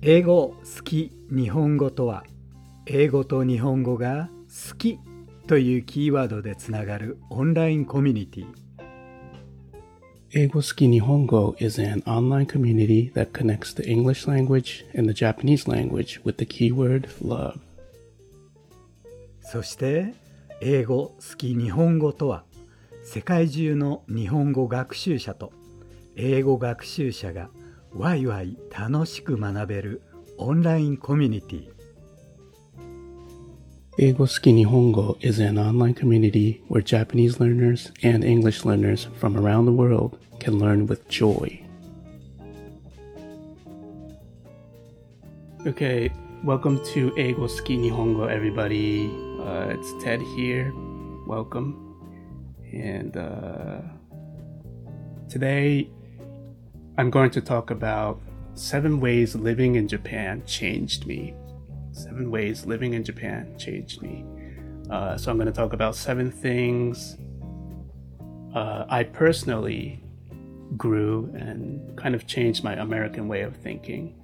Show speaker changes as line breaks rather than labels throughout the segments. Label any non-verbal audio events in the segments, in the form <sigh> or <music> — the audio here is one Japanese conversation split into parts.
英語好き日本語とは英語と日本語が好きというキーワードでつながるオンラインコミュニティ
英語好き日本語 is an online community that connects the English language and the Japanese language with the keyword love.
そして英語好き日本語とは世界中の日本語学習者と英語学習者がワイワイ楽しく学べるオンラインコミュニティ
英語好き日本語 is an online community where Japanese learners and English learners from around the world can learn with joy. Okay, welcome to 英語好き日本語 everybody. Uh, it's Ted here. Welcome. And uh, today I'm going to talk about seven ways living in Japan changed me. Seven ways living in Japan changed me. Uh, so I'm going to talk about seven things uh, I personally grew and kind of changed my American way of thinking.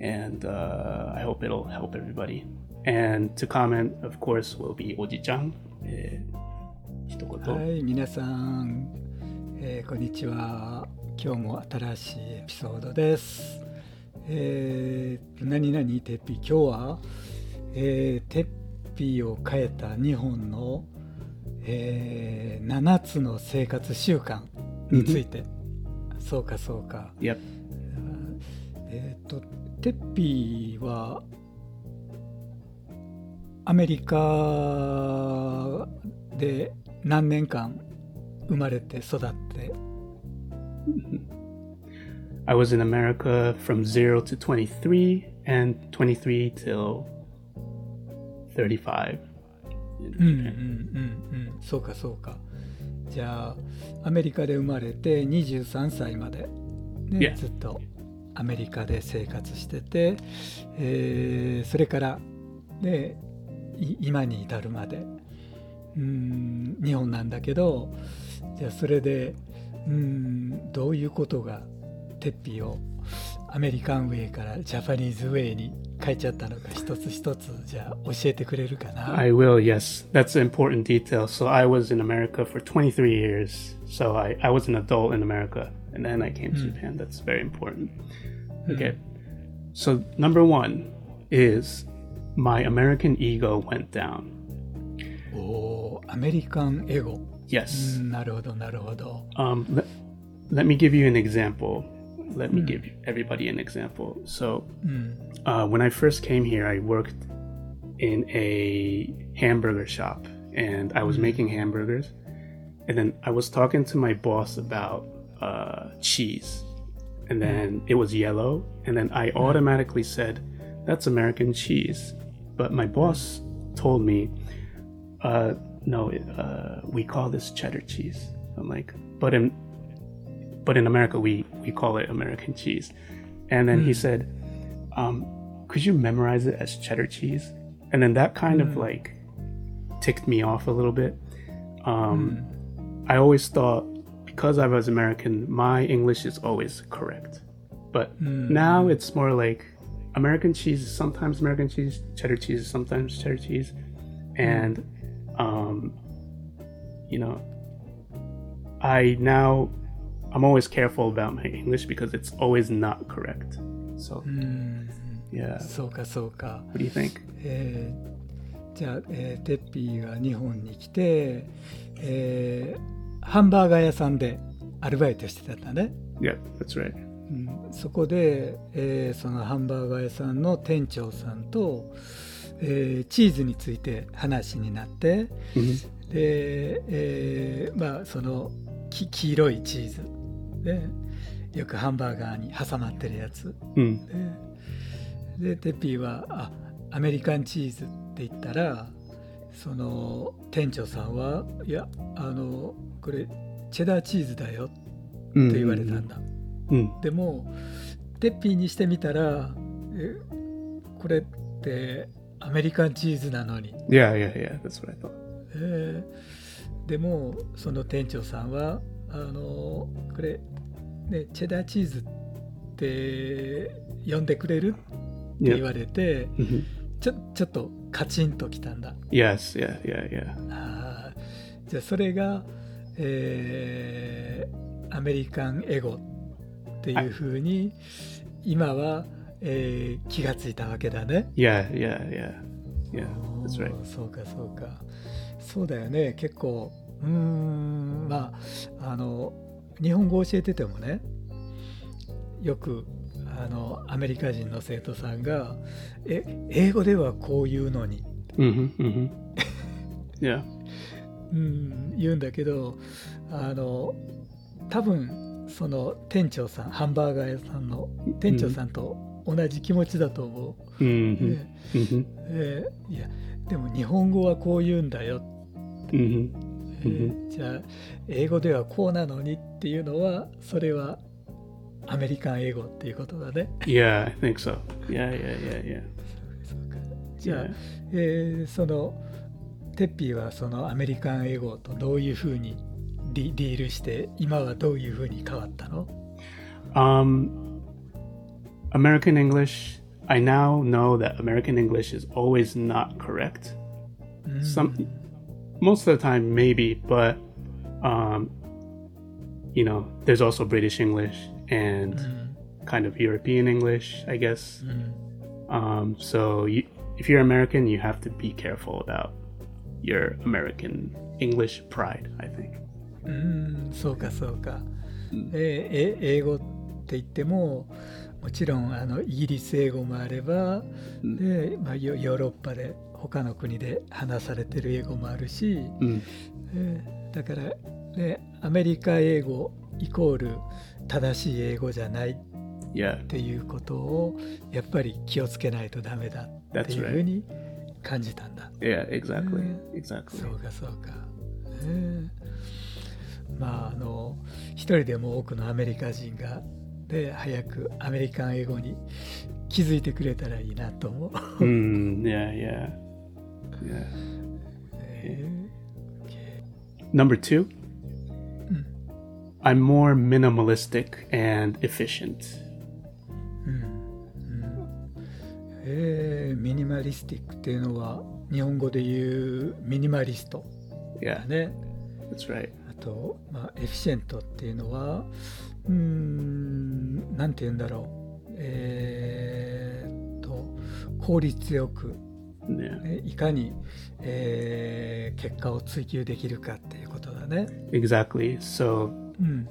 And uh, I hope it'll help everybody. And to comment, of course, will be Oji-chan. えー一言
はい皆さん、えーこんにちは 今日も新しいエピソードです。えー、何々てっぴ今日は、えー、てっぴを変えた日本の、えー、7つの生活習慣について、そうかそうか。
Yep.
えっ、とてっぴはアメリカで何年間生まれて育って
I was in America from 0 to 23 and 23 till 35. in
うんう.うんうんそうかそうかじゃあアメリカで生まれて23歳まで、ね
Yeah.
ずっとアメリカで生活してて、えーそれからでい今に至るまでうん日本なんだけどじゃあそれでうんどういうことがテッピーをアメリカンウェイからジャパニーズウェイに変えちゃったのか一つ一つじゃあ教えてくれるかな
I will, yes. That's an important detail. So I was in America for 23 years. So I, I was an adult in America. And then I came to Japan. That's very important. Okay. So number one is my American ego went down.
おーアメリカンエゴ。
Yes.
うんなるほど、なるほど。
Um, let, let me give you an example. Let me give everybody an example. So,
うん。
uh, when I first came here, I worked in a hamburger shop and I was making hamburgers. And then I was talking to my boss about uh, cheese. And then it was yellow. And then I automatically said, That's American cheese. But my boss told me, uh, no, uh, we call this cheddar cheese. I'm like, But in but in America we we call it American cheese. And then he said, um, "Could you memorize it as cheddar cheese?" And then that kind of like ticked me off a little bit. Um, I always thought because I was American, my English is always correct. But now it's more like American cheese is sometimes American cheese, cheddar cheese is sometimes cheddar cheese, and um, you know, I now I'm always careful about my English because it's always not correct. So
うん。
yeah,
そうか、そうか。
what do you think?
えーじゃあ、えーテッピーが日本に来て、えーハンバーガー屋さんでアルバイトしてたんだね。
Yeah, that's right.
うんそこで、えーそのハンバーガー屋さんの店長さんと、えーチーズについて話になって、
Mhm.
で、えーまあそのき黄色いチーズでよくハンバーガーに挟まってるやつ
Mm.
ででテッピーはあアメリカンチーズって言ったらその店長さんはいやあのこれチェダーチーズだよって言われたんだ、
Mm.
でもテッピーにしてみたらえこれってアメリカンチーズなのに
Yeah, yeah, yeah. That's what I thought.
えーでもその店長さんはあのこれ、ね、チェダーチーズっって呼んでくれるって言われて、
hmm
ちょちょっとカチンときたんだ。
Yes, yeah, yeah, yeah.
あーじゃあそれが、えーアメリカンエゴっていうふうに今は、えー気がついたわけだね。
Yeah, yeah, yeah. Yeah, that's right.
そうかそうか。そうだよね結構うーんまああの日本語を教えててもねよくあのアメリカ人の生徒さんが「え英語ではこういうのに」
Mm-hmm, mm-hmm. Yeah.
うん、言うんだけどあの多分その店長さんハンバーガー屋さんの店長さんと同じ気持ちだと思う。
Mm-hmm,
え
mm-hmm,
えいやでも日本語はこう言うんだよ、
mm-hmm.
えーじゃあ英語ではこうなのにっていうのはそれはアメリカン英語っていうことだね。
Yeah, I think so. Yeah, yeah, yeah, yeah.
じゃあえーそのテッピーはそのアメリカン英語とどういうふうにリリールして今はどういうふうに変わったの
？Um, American English. I now know that American English is always not correct. Some, most of the time, maybe, but um, you know, there's also British English and kind of European English, I guess. Um, so you, if you're American, you have to be careful about your American English pride. I think.
うーんそうかそうか、えーえ英語って言っても もちろんあのイギリス英語もあれば、でまあ、ヨヨーロッパで他の国で話されてる英語もあるし、
Mm.
えーだから、ね、アメリカ英語イコール正しい英語じゃないっていうことをやっぱり気をつけないとダメだっていうふうに感じたんだ。
yeah, exactly,
Mm.
exactly.
そうかそうか。ええまああの一人でも多くのアメリカ人がで早くアメリカン英語に気づいてくれたらいいなと思う。
Mm, yeah, yeah, yeah.
え
Number two, I'm more minimalistic and efficient.
ええミニマリスティックっていうのは日本語で言うミニマリスト
Yeah,
だね。
that's right.
あと、まあ、エフィシェントっていうのはうーんなんて言うんだろうえーっと効率よくねいかに、えー結果を追求できるかっていうことだね。
exactly. So,
うん。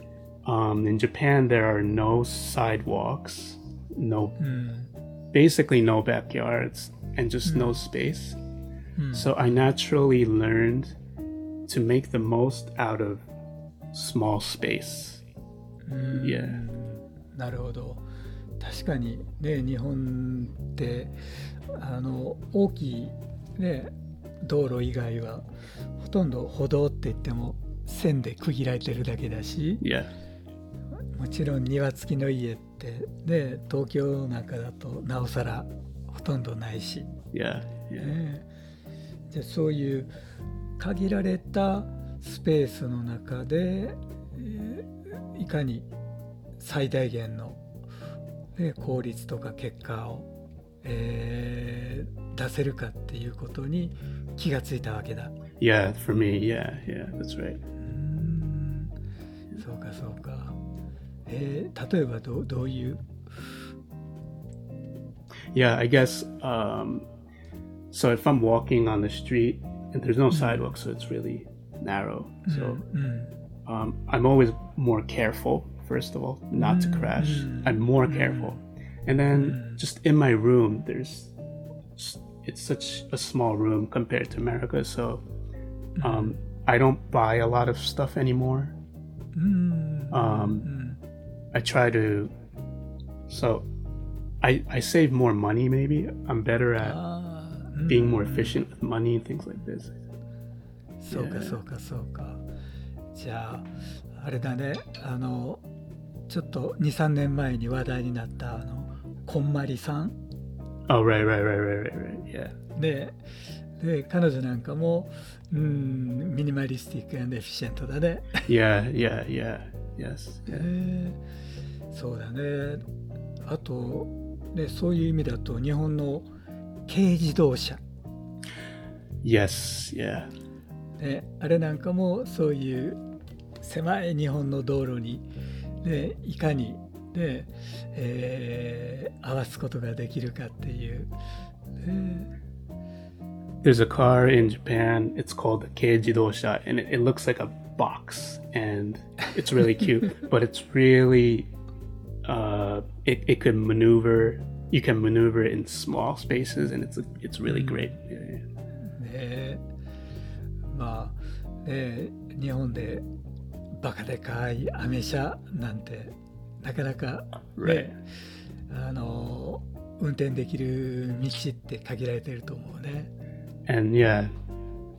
um, in Japan, there are no sidewalks, no,
うん。
basically no backyards, and just no space.
うん
So I naturally learned to make the most out of small space.
なるほど。確かに。ね、日本ってあの大きい、ね、道路以外はほとんど歩道って言っても線で区切られてるだけだし
Yeah,
もちろん庭付きの家って、ね、東京なんかだとなおさらほとんどないし、
yeah, yeah,
ね、じゃあそういう限られたスペースの中で、えーいかに最大限の、ね、効率とか結果を、えー出せるかっていうことに気がついたわけだ。
yeah. For me, yeah, yeah, that's right.
そうかそうか。えー例えばどうどういう
Yeah, I guess. Um, so if I'm walking on the street and there's no sidewalk, so it's really narrow. So
うん、
Um, I'm always more careful, first of all, not to crash. I'm more careful. And then just in my room, there's it's such a small room compared to America, so um, I don't buy a lot of stuff anymore. Um, I try to, so I I save more money. Maybe I'm better at being more efficient with money and things like this.
So
yeah.
so so じゃああれだねあのちょっと23年前に話題になったあのこんまりさん
Oh right, right, right, right, right, right. Yeah,
でで彼女なんかもうんミニマリスティックエフィシェントだね。
yeah, yeah, yeah. Yes.
えそうだね。あと、ね、そういう意味だと日本の軽自動車、
Yes, yeah.
ね、あれなんかもそういう狭い日本の道路に、ね、いかに、ねえー合わすことができるかっていう、ね
There's a car in Japan. It's called the Keijidosha, and it, it looks like a box, and it's really cute. but it's really, uh, it, it could maneuver. You can maneuver it in small spaces, and it's it's really great. Yeah,
まあね日本でバカでかいアメ車なんてなかなか、ね.あの運転できる道って限られてると思うね。
And yeah,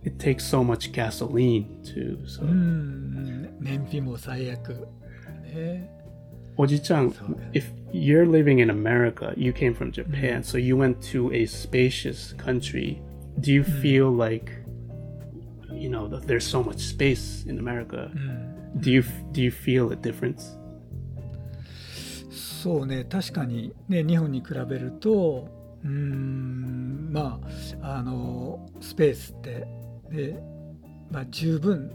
it takes so much gasoline too. So,
うん燃費も最悪。ね
Oji-chan,
So good.
if you're living in America, you came from Japan, so you went to a spacious country. Do you feel like, you know, that there's so much space in America?
うん、
Do you do you feel a difference?
そうね確かにね日本に比べるとうんまああのスペースってで、まあ、十分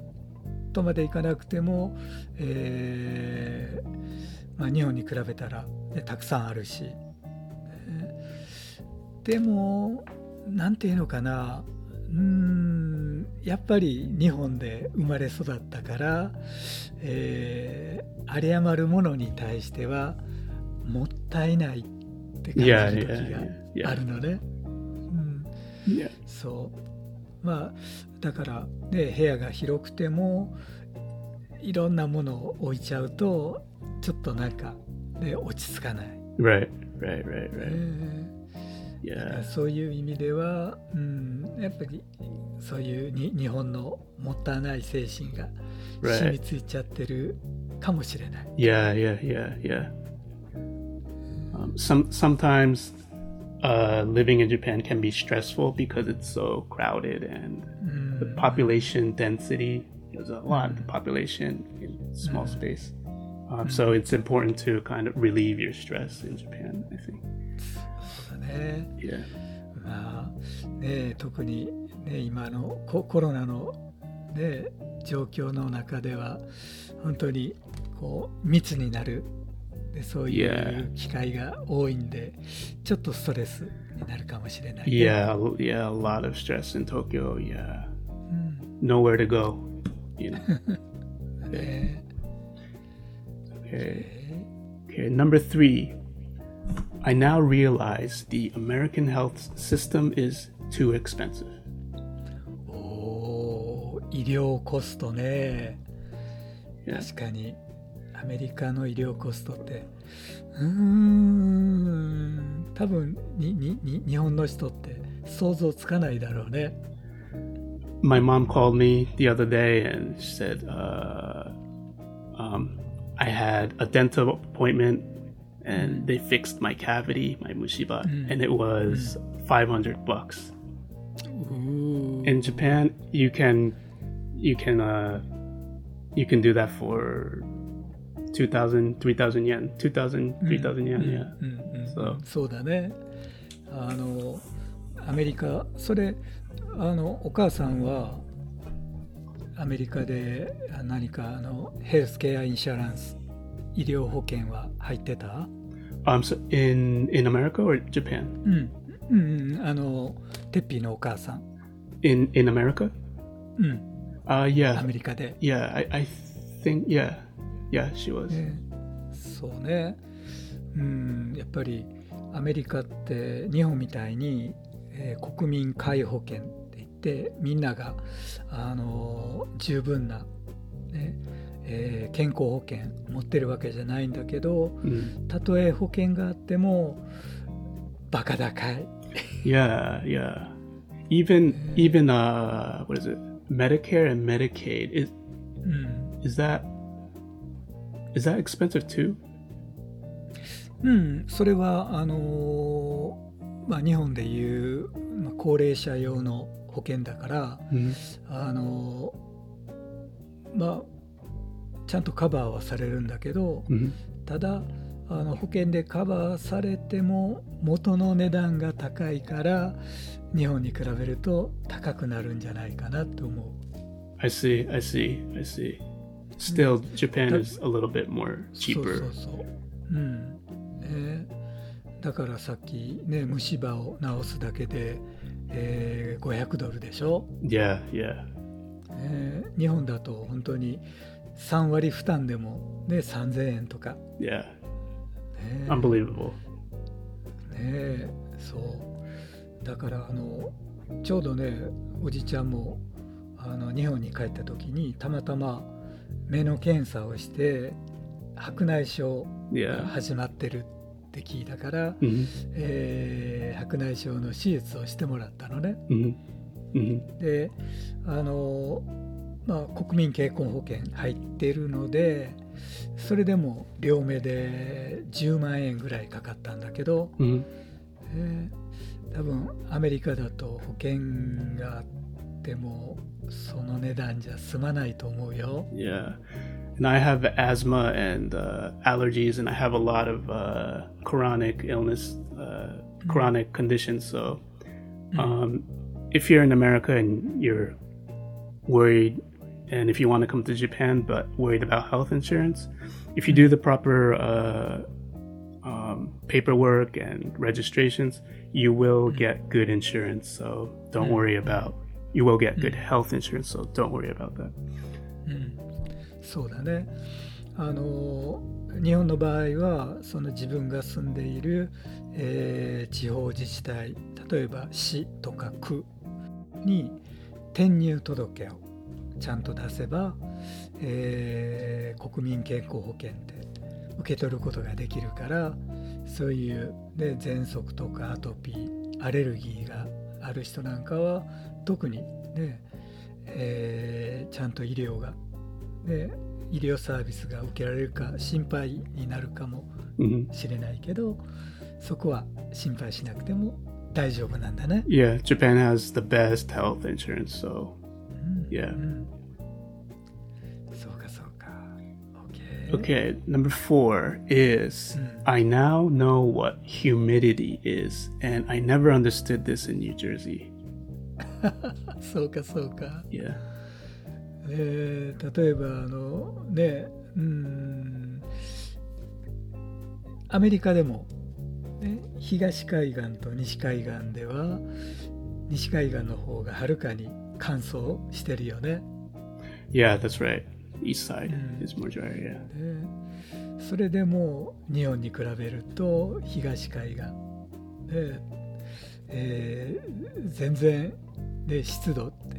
とまでいかなくても、えーまあ、日本に比べたら、ね、たくさんあるし、えーでもなんていうのかなうんやっぱり日本で生まれ育ったから、えー有り余るものに対してはもったいないって感じる時があ.るのね。うん.そうまあだからね部屋が広くてもいろんなものを置いちゃうとちょっとなんか、ね、落ち着かない、
Right. Right. Right.
え
Right.
ー
Yeah.
そういう意味では、うん、やっぱりそういうに日本のもったいない精神が染み
Right.
ついちゃってるかもしれない。
Yeah. Yeah. Yeah. Yeah. Um, some sometimes uh, living in Japan can be stressful because it's so crowded and
うん
the population density. There's a lot of population in small space. Um, so it's important to kind of relieve your stress in Japan, I think.
ね
Yeah.
まあね、特に、ね、今のココロナの、ね、状況の中では本当にこう密になるでそうい.う機会が多いんでちょっとストレスになるかもしれない、ね。
Yeah, yeah, a lot of stress in Tokyo. Yeah.
うん、
Nowhere to go, you know.
ね
Okay. Okay, number three. I now realize the American health system is too expensive.
おー医療コストね
Yeah.
確かにアメリカの医療コストってうーん多分ににに日本の人って想像つかないだろうね。
my mom called me the other day and she said uh, um, I had a dental appointment and they fixed my cavity, my mushiba, and it was 500 bucks.
うー
In Japan, you can you can uh, you can do that for 2,000, 3,000 yen, 2,000, 3,000 yen, yeah.
うんうん
そう
そうだねあのアメリカそれあのお母さんはアメリカであ何かあのヘルスケアインシュランス 医療保険は入ってた
？Um, so in in America or Japan?
うんうんうんあのテッピーのお母さん
In in America?
うん
Uh,
ア
yeah,
メリカで
yeah. I, I think yeah, yeah. She was.
ね、そうね、うん、やっぱりアメリカって日本みたいに、えー国民皆保険って言ってみんながあの十分な、ねえー、健康保険持ってるわけじゃないんだけど、たとえ保険があってもバカ高い。
いやいや Even、えー、even、
うん、それはあの、まあ日本でいう、まあ、高齢者用の保険だから、あの、まあちゃんとカバーはされるんだけど
hmm
ただあの保険でカバーされても元の値段が高いから日本に比べると高くなるんじゃないかなと思う。
I see, I see, I see. Still, Japan is a little bit more
そう
cheaper.
そうそう。うん。ね、だからさっきね虫歯を治すだけで、えー500ドルでしょ、
Yeah, yeah.
ね、日本だと本当に3割負担でも、ね、3000円とか。
Yeah.
ね
Unbelievable.
ねそうだからあのちょうどねおじちゃんもあの日本に帰った時にたまたま目の検査をして白内障が
Yeah.
始まってるって聞いたから、
hmm
えー白内障の手術をしてもらったのね。
hmm hmm
であの、まあ、国民健康保険入ってるのでそれでも両目で10万円ぐらいかかったんだけど、
hmm
えー多分アメリカだと保険があってもその値段じゃ済まないと思うよ。
Yeah. And I have asthma and uh, allergies, and I have a lot of uh, chronic illness, uh, chronic conditions. So, um, if you're in America and you're worried, and if you want to come to Japan but worried about health insurance, if you do the proper uh, um, paperwork and registrations, you will get good insurance. So, don't worry about. You will get good health insurance. So, don't worry about that.
うん、そうだねあの日本の場合はその自分が住んでいる、えー地方自治体例えば市とか区に転入届を ちゃんと出せば、えー国民健康保険で受け取ることができるからそういう、ね、喘息とかアトピーアレルギーがある人なんかは特にね、えーちゃんと医療が、ね、医療サービスが受けられるか心配になるかも
hmm
しれないけどそこは心配しなくても大丈夫なんだね。
Yeah, Japan has the best health insurance, so
うん
Yeah.
うんそうかそうか。OK。
okay. Number four is I now know what humidity is, and I never understood this in New Jersey.
そうかそうか。
Yeah,
えー例えばあのねうんアメリカでも、ね、東海岸と西海岸では西海岸の方がはるかに乾燥してるよね。
yeah, that's right. East side
Mm.
is more dry. Yeah,
でそれでも日本に比べると東海岸で、えー全然で湿度って、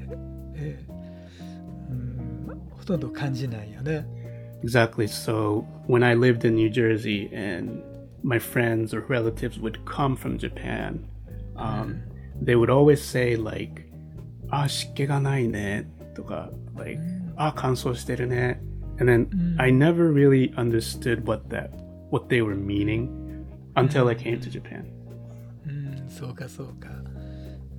えーうんほとんど感じないよね。
exactly. So when I lived in New Jersey, and my friends or relatives would come from Japan, um, they would always say like, "Ah, 湿気がないね,"とか like, "Ah, 乾燥してるね." And then I never really understood what that what they were meaning until I came to Japan.
うん、そうかそうか。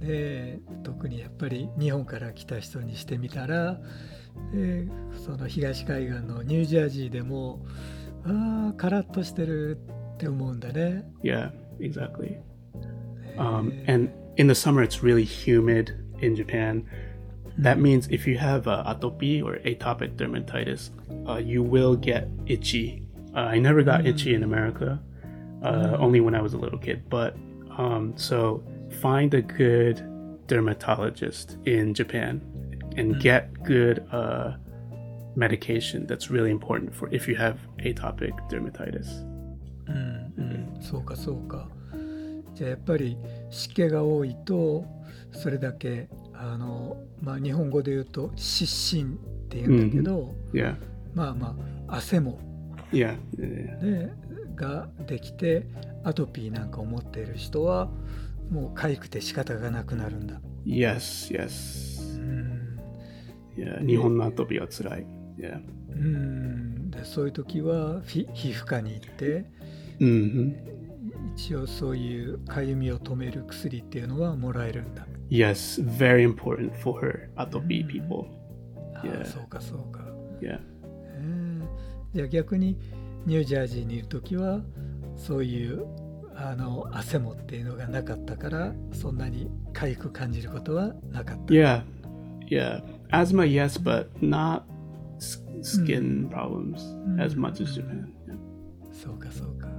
で特にやっぱり日本から来た人にしてみたら、でその東海岸のニュージャージーでもああカラッとしてるって思うんだね。
Yeah, exactly. Um, and in the summer, it's really humid in Japan. That means if you have uh, atopy or atopic dermatitis, uh, you will get itchy. Uh, I never got itchy in America, uh, only when I was a little kid. But um, so find a good dermatologist in Japan and get good uh, medication. That's really important for if you have atopic dermatitis.
うんうん、そうかそうか。じゃあやっぱり湿気が多いと それだけあの、まあ、日本語で言うと湿疹って言うんだけど、
Yeah,
まあまあ汗も
yeah, yeah.
ね、ができてアトピーなんかを持っている人はもう痒くて仕方がなくなるんだ。
Yes, yes.
うん、
Yeah, 日本のアトピーは辛い。Yeah.
うんでそういう時は皮膚科に行って
hmm
一応そういう痒みを止める薬っていうのはもらえるんだ。
Yes, very important for atopy people.
あ
Yeah.
そうかそうか。
Yeah.
えーじゃあ逆に ニュージャージーにいる時はそういうあの汗もっていうのがなかったからそんなに痒く感じることはなかった
Yeah, yeah. Asthma, yes, but not s- skin problems as much as Japan. Yeah.
そうかそうかへ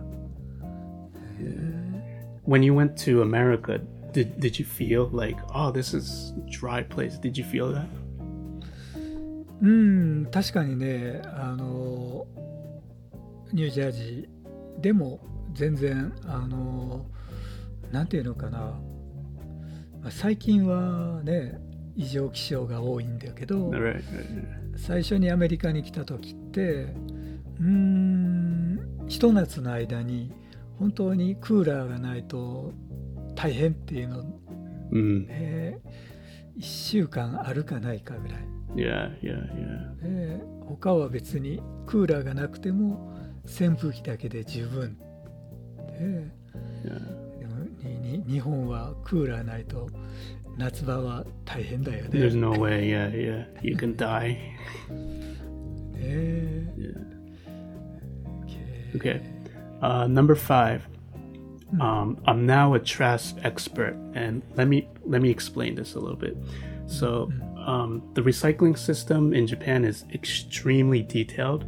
え
When you went to America, did did you feel like, oh, this is dry place? Did you feel that?
うん確かにねあのニュージャージーでも全然あのなんていうのかな、まあ最近はね異常気象が多いんだけど.最初にアメリカに来た時ってうーんひと夏の間に本当にクーラーがないと大変っていうの
Mm.
ね1週間あるかないかぐらい。
Yeah, yeah, yeah.
で他は別にクーラーがなくても扇風機だけで十分で
Yeah.
でもにに日本はクーラーないと夏場は大変だよ
There's
ね。
no way. Yeah, yeah. You can die. <laughs>
ね
Yeah.
け
Okay. Uh, number five. Mm-hmm. Um, I'm now a trash expert, and let me let me explain this a little bit. So, mm-hmm. um, the recycling system in Japan is extremely detailed.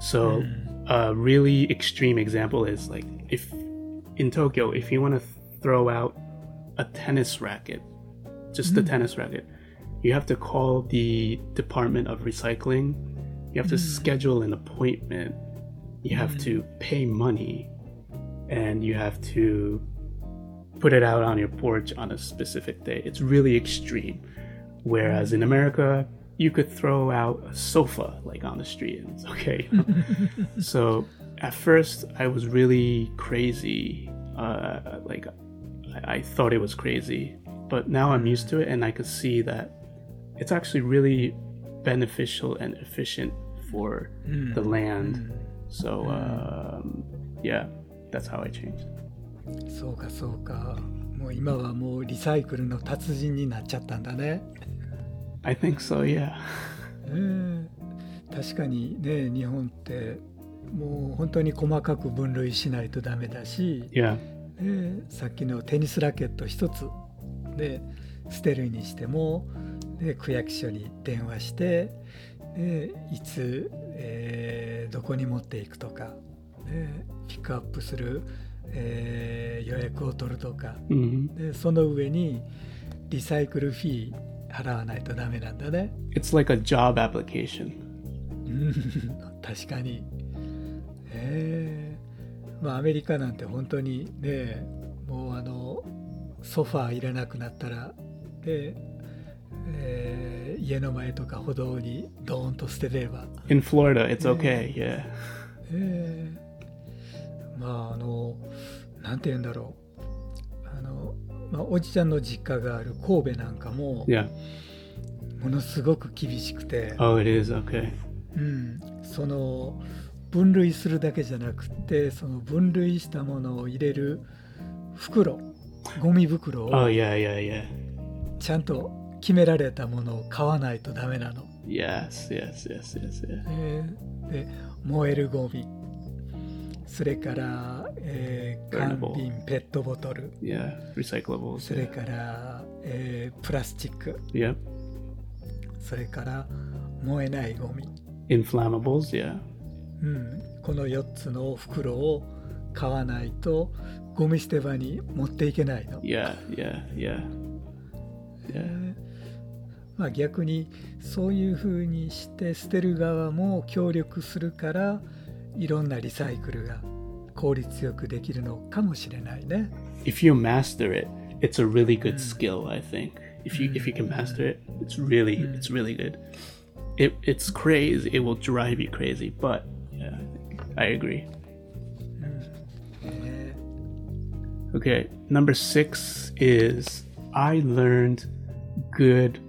So, mm-hmm. a really extreme example is like if in Tokyo, if you want to throw out a tennis racket, just a tennis racket, you have to call the Department of Recycling. You have to schedule an appointment. You have to pay money, and you have to put it out on your porch on a specific day. It's really extreme. Whereas in America, you could throw out a sofa like on the street and it's <laughs> okay. <laughs> so at first, I was really crazy. Uh, like I, I thought it was crazy, but now I'm used to it and I could see that it's actually really beneficial and efficient for the land. So um, yeah, that's how I changed.
そうかそうかもう今はもうリサイクルの達人になっちゃったんだね。
I think so. Yeah. <laughs>
確かにね日本ってもう本当に細かく分類しないとダメだし、
Yeah.
ねさっきのテニスラケット一つで捨てるにしても、ね、区役所に電話して、ね、いつ、えーどこに持っていくとか、ね、ピックアップする、えー予約を取るとか
hmm
でその上にリサイクルフィー払わないとダメなんだね。
It's like a job application.
う <laughs> ん確かに。ええまあアメリカなんて本当にねもうあのソファーいらなくなったらで、えー家の前とか歩道にドーンと捨てれば、
In Florida, it's okay. Yeah.
ええまああのなんて言うんだろうあの、まあ、おじちゃんの実家がある神戸なんかも
Yeah.
ものすごく厳しくて。
Oh, it is okay.
うん、その分類するだけじゃなくてその分類したものを入れる袋ゴミ袋
Oh
を
yeah, yeah, yeah.
ちゃんと決められたものを買わないとダメなの。
Yes, yes, yes, yes, yes.
えーで燃えるゴミそれから、えー缶瓶ペットボトル
Yeah, recyclables.
それ.から、えープラスチック
Yep.
それから燃えないゴミ
Inflammables. Yeah.
うん、この4つの袋を買わないとゴミ捨て場に持っていけないの。
Yeah, yeah, yeah. Yeah.
まあ、逆にそういうふうにして捨てる側も協力するからいろんなリサイクルが効率よくできるのかもしれないね。
If you master it, it's a really good skill, I think. If you if you can master it, it's really it's really good. It it's crazy. It will drive you crazy, but yeah, I think I agree.
ね
Okay, number six is I learned good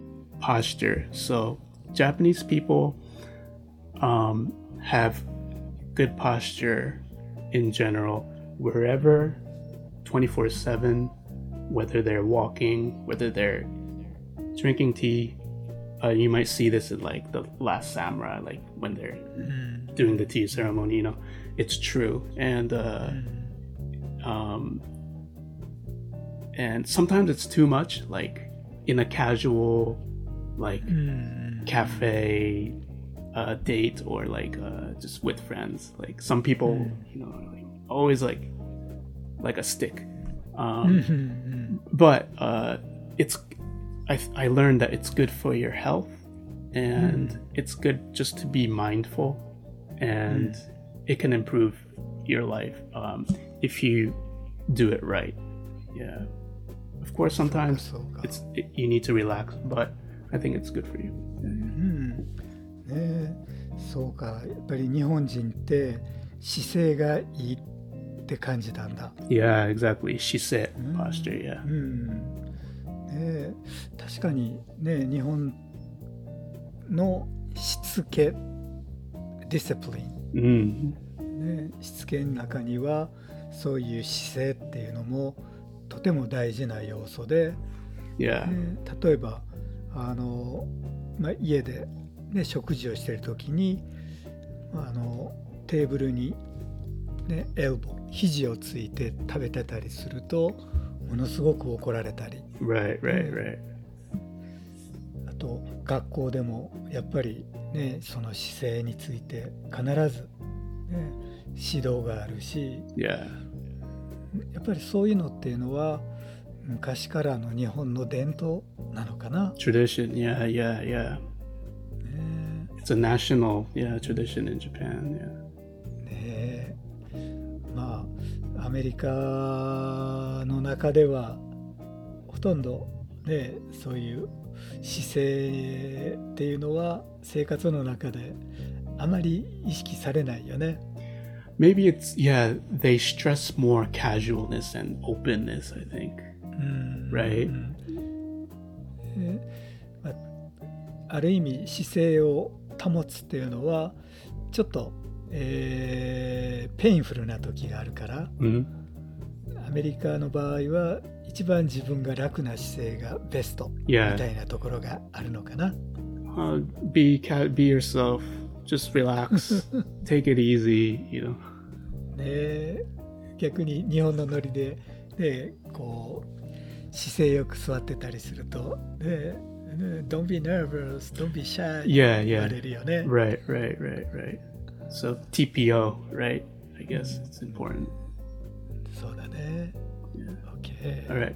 posture. So Japanese people um, have good posture in general wherever 24 7, whether they're walking, whether they're drinking tea, uh, you might see this in like the Last Samurai, like when they're doing the tea ceremony. You know, it's true, and uh, um, and sometimes it's too much. Like in a casual, like cafe a date or like uh, just with friends. Like some people, hmm. you know, like always like like a stick. Um. <laughs> Hmm. But uh, it's I I learned that it's good for your health, and mm. it's good just to be mindful, and mm. it can improve your life um, if you do it right. Yeah. Of course, sometimes it's it, you need to relax, but I think it's good for you.
えそうかやっぱり日本人って姿勢がいいって感じたんだ。
Yeah exactly. she said posture yeah.
うん。ね。え確かにね日本のしつけディスプリン
mm.
ね、しつけの中にはそういう姿勢っていうのもとても大事な要素で、
yeah.
ね例えばあの、まあ、家で、ね、食事をしてる時にあのテーブルに、ね、エルボー肘をついて食べてたりするとものすごく怒られたり。
Right right right.
あと学校でもやっぱりねその姿勢について必ず、ね、指導があるし
yeah.
やっぱりそういうのっていうのは昔からの日本の伝統なのかな。
tradition. Yeah yeah yeah.
ね
it's a national yeah tradition in japan yeah
ねまあアメリカの中ではほとんどねそういう姿勢っていうのは生活の中であまり意識されないよね。
maybe it's yeah they stress more casualness and openness i think
うん、
Right.
ある意味姿勢を保つっていうのはちょっと、えーペインフルな時があるから
Mhm.
アメリカの場合は一番自分が楽な姿勢がベストみたいなところがあるのかな。
uh, be be yourself. Just relax. <laughs> Take it easy you know.
ね逆に日本のノリで、ね、こう姿勢よく座ってたりすると、ねね don't be nervous, don't be shy.
Yeah, yeah. Right, right, right, right. So TPO, right? I guess it's important.
So
yeah.
Okay.
All right.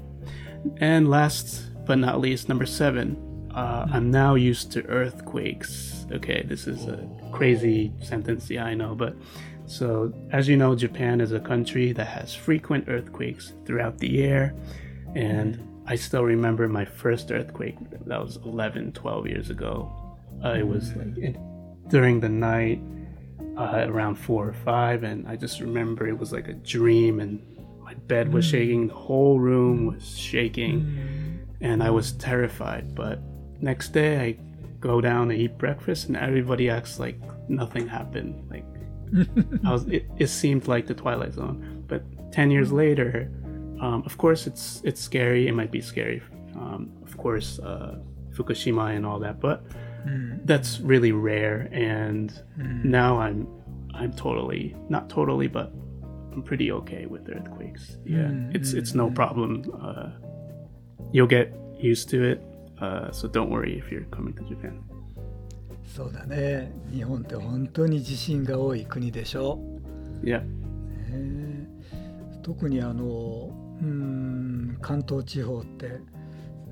And last but not least, number seven. Uh, mm. I'm now used to earthquakes. Okay, this is a crazy sentence. Yeah, I know, but so as you know, Japan is a country that has frequent earthquakes throughout the year, and I still remember my first earthquake. That was 11, 12 years ago. Uh, it was like in, during the night, uh, around four or five, and I just remember it was like a dream, and my bed was shaking, the whole room was shaking, and I was terrified. But next day, I go down and eat breakfast, and everybody acts like nothing happened. Like <laughs> I was, it, it seemed like the Twilight Zone. But ten years later, um, of course, it's it's scary. It might be scary, um, of course, uh, Fukushima and all that, but that's really rare. And now I'm I'm totally not totally, but I'm pretty okay with earthquakes. Yeah, it's it's no problem. Uh, you'll get used to it. Uh, so don't worry if you're coming to Japan.
そうだね。日本って本当に地震が多い国でしょ。
Yeah.
ね特にあの うん関東地方って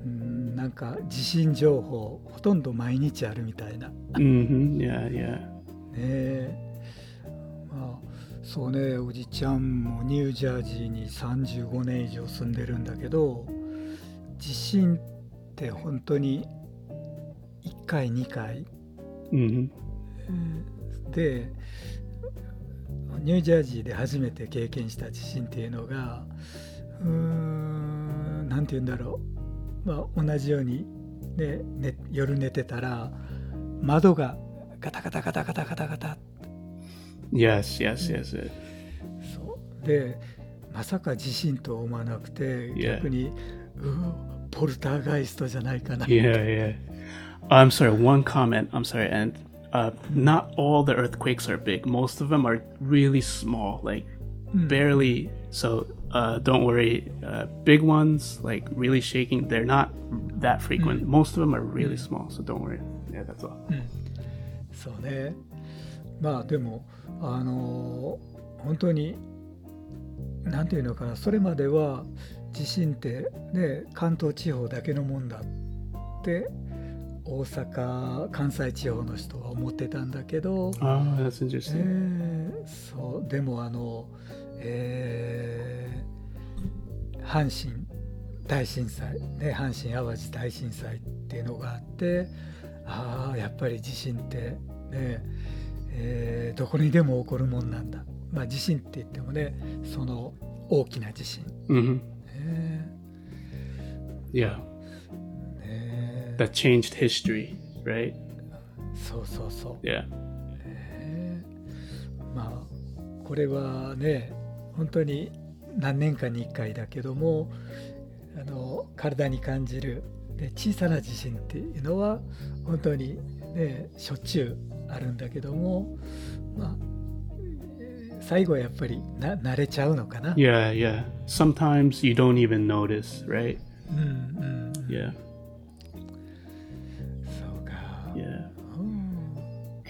うんなんか地震情報ほとんど毎日あるみたいな。ね
hmm Yeah, yeah.
えまあそうねおじちゃんもニュージャージーに35年以上住んでるんだけど地震って本当に1回2回
hmm
でニュージャージーで初めて経験した地震っていうのがうーんなんて言うんだろう、まあ、同じように、ねね、夜寝てたら窓がガタガタガタガタガタガタ
Yes, yes, yes.
そうでまさか地震と思わなくて
Yeah.
逆にうわポルターガイストじゃないかな
Yeah, yeah. I'm sorry, one comment. I'm sorry, and uh, not all the earthquakes are big. Most of them are really small, like barely. So uh, don't worry. Uh, big ones, like really shaking, they're not that frequent. Most of them are really small, so don't worry. Yeah, that's all.
そうねまあでもあの本当になんていうのかなそれまでは地震ってね関東地方だけのもんだって大阪関西地方の人は思ってたんだけど、
Oh, that's
え
interesting.
ーそうでもあの、えー阪神大震災、ね、阪神・淡路大震災っていうのがあってああやっぱり地震ってね、えーどこにでも起こるもんなんだ、まあ、地震って言ってもねその大きな地震、
hmm
ね。
Yeah,
ね。
That changed history, right?
そうそうそう。
Yeah.
ね。まあこれはね本当に何年かに1回だけどもあの体に感じるで小さな地震っていうのは本当にねしょっちゅうあるんだけどもまあえー最後はやっぱりな慣れちゃうのかな。
Yeah, yeah. Sometimes you don't even notice, right?
うんうん、
Yeah,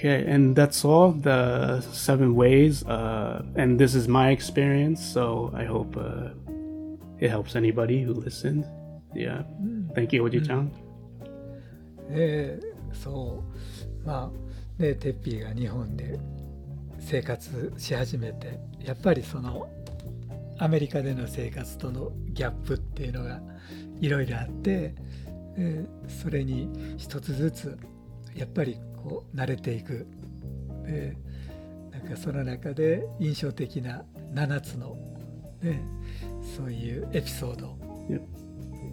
Okay, and that's all the seven ways. Uh, and this is my experience, so I hope uh, it helps anybody who listened. Yeah. Thank you, Oji-chan.
ねそうまあねテッピーが日本で生活し始めてやっぱりそのアメリカでの生活とのギャップっていうのがいろいろあってでそれに一つずつやっぱりこう慣れていくでなんかその中で印象的な7つの、ね、そういうエピソード.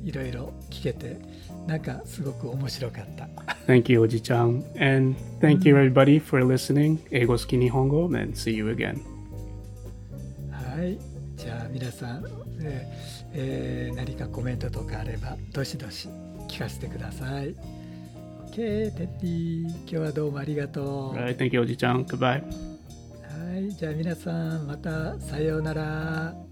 いろいろ聞けてなんかすごく面白かった。
Thank you, Oji-chan. And thank you, everybody, for listening. Eigo Suki Nihongo, and see you again.
はい、じゃあ皆さん、えーえー何かコメントとかあればどしどし聞かせてください。Okay, ぴー今日はどうもありがとう。はい、じゃあ、みな、さん、またさようなら。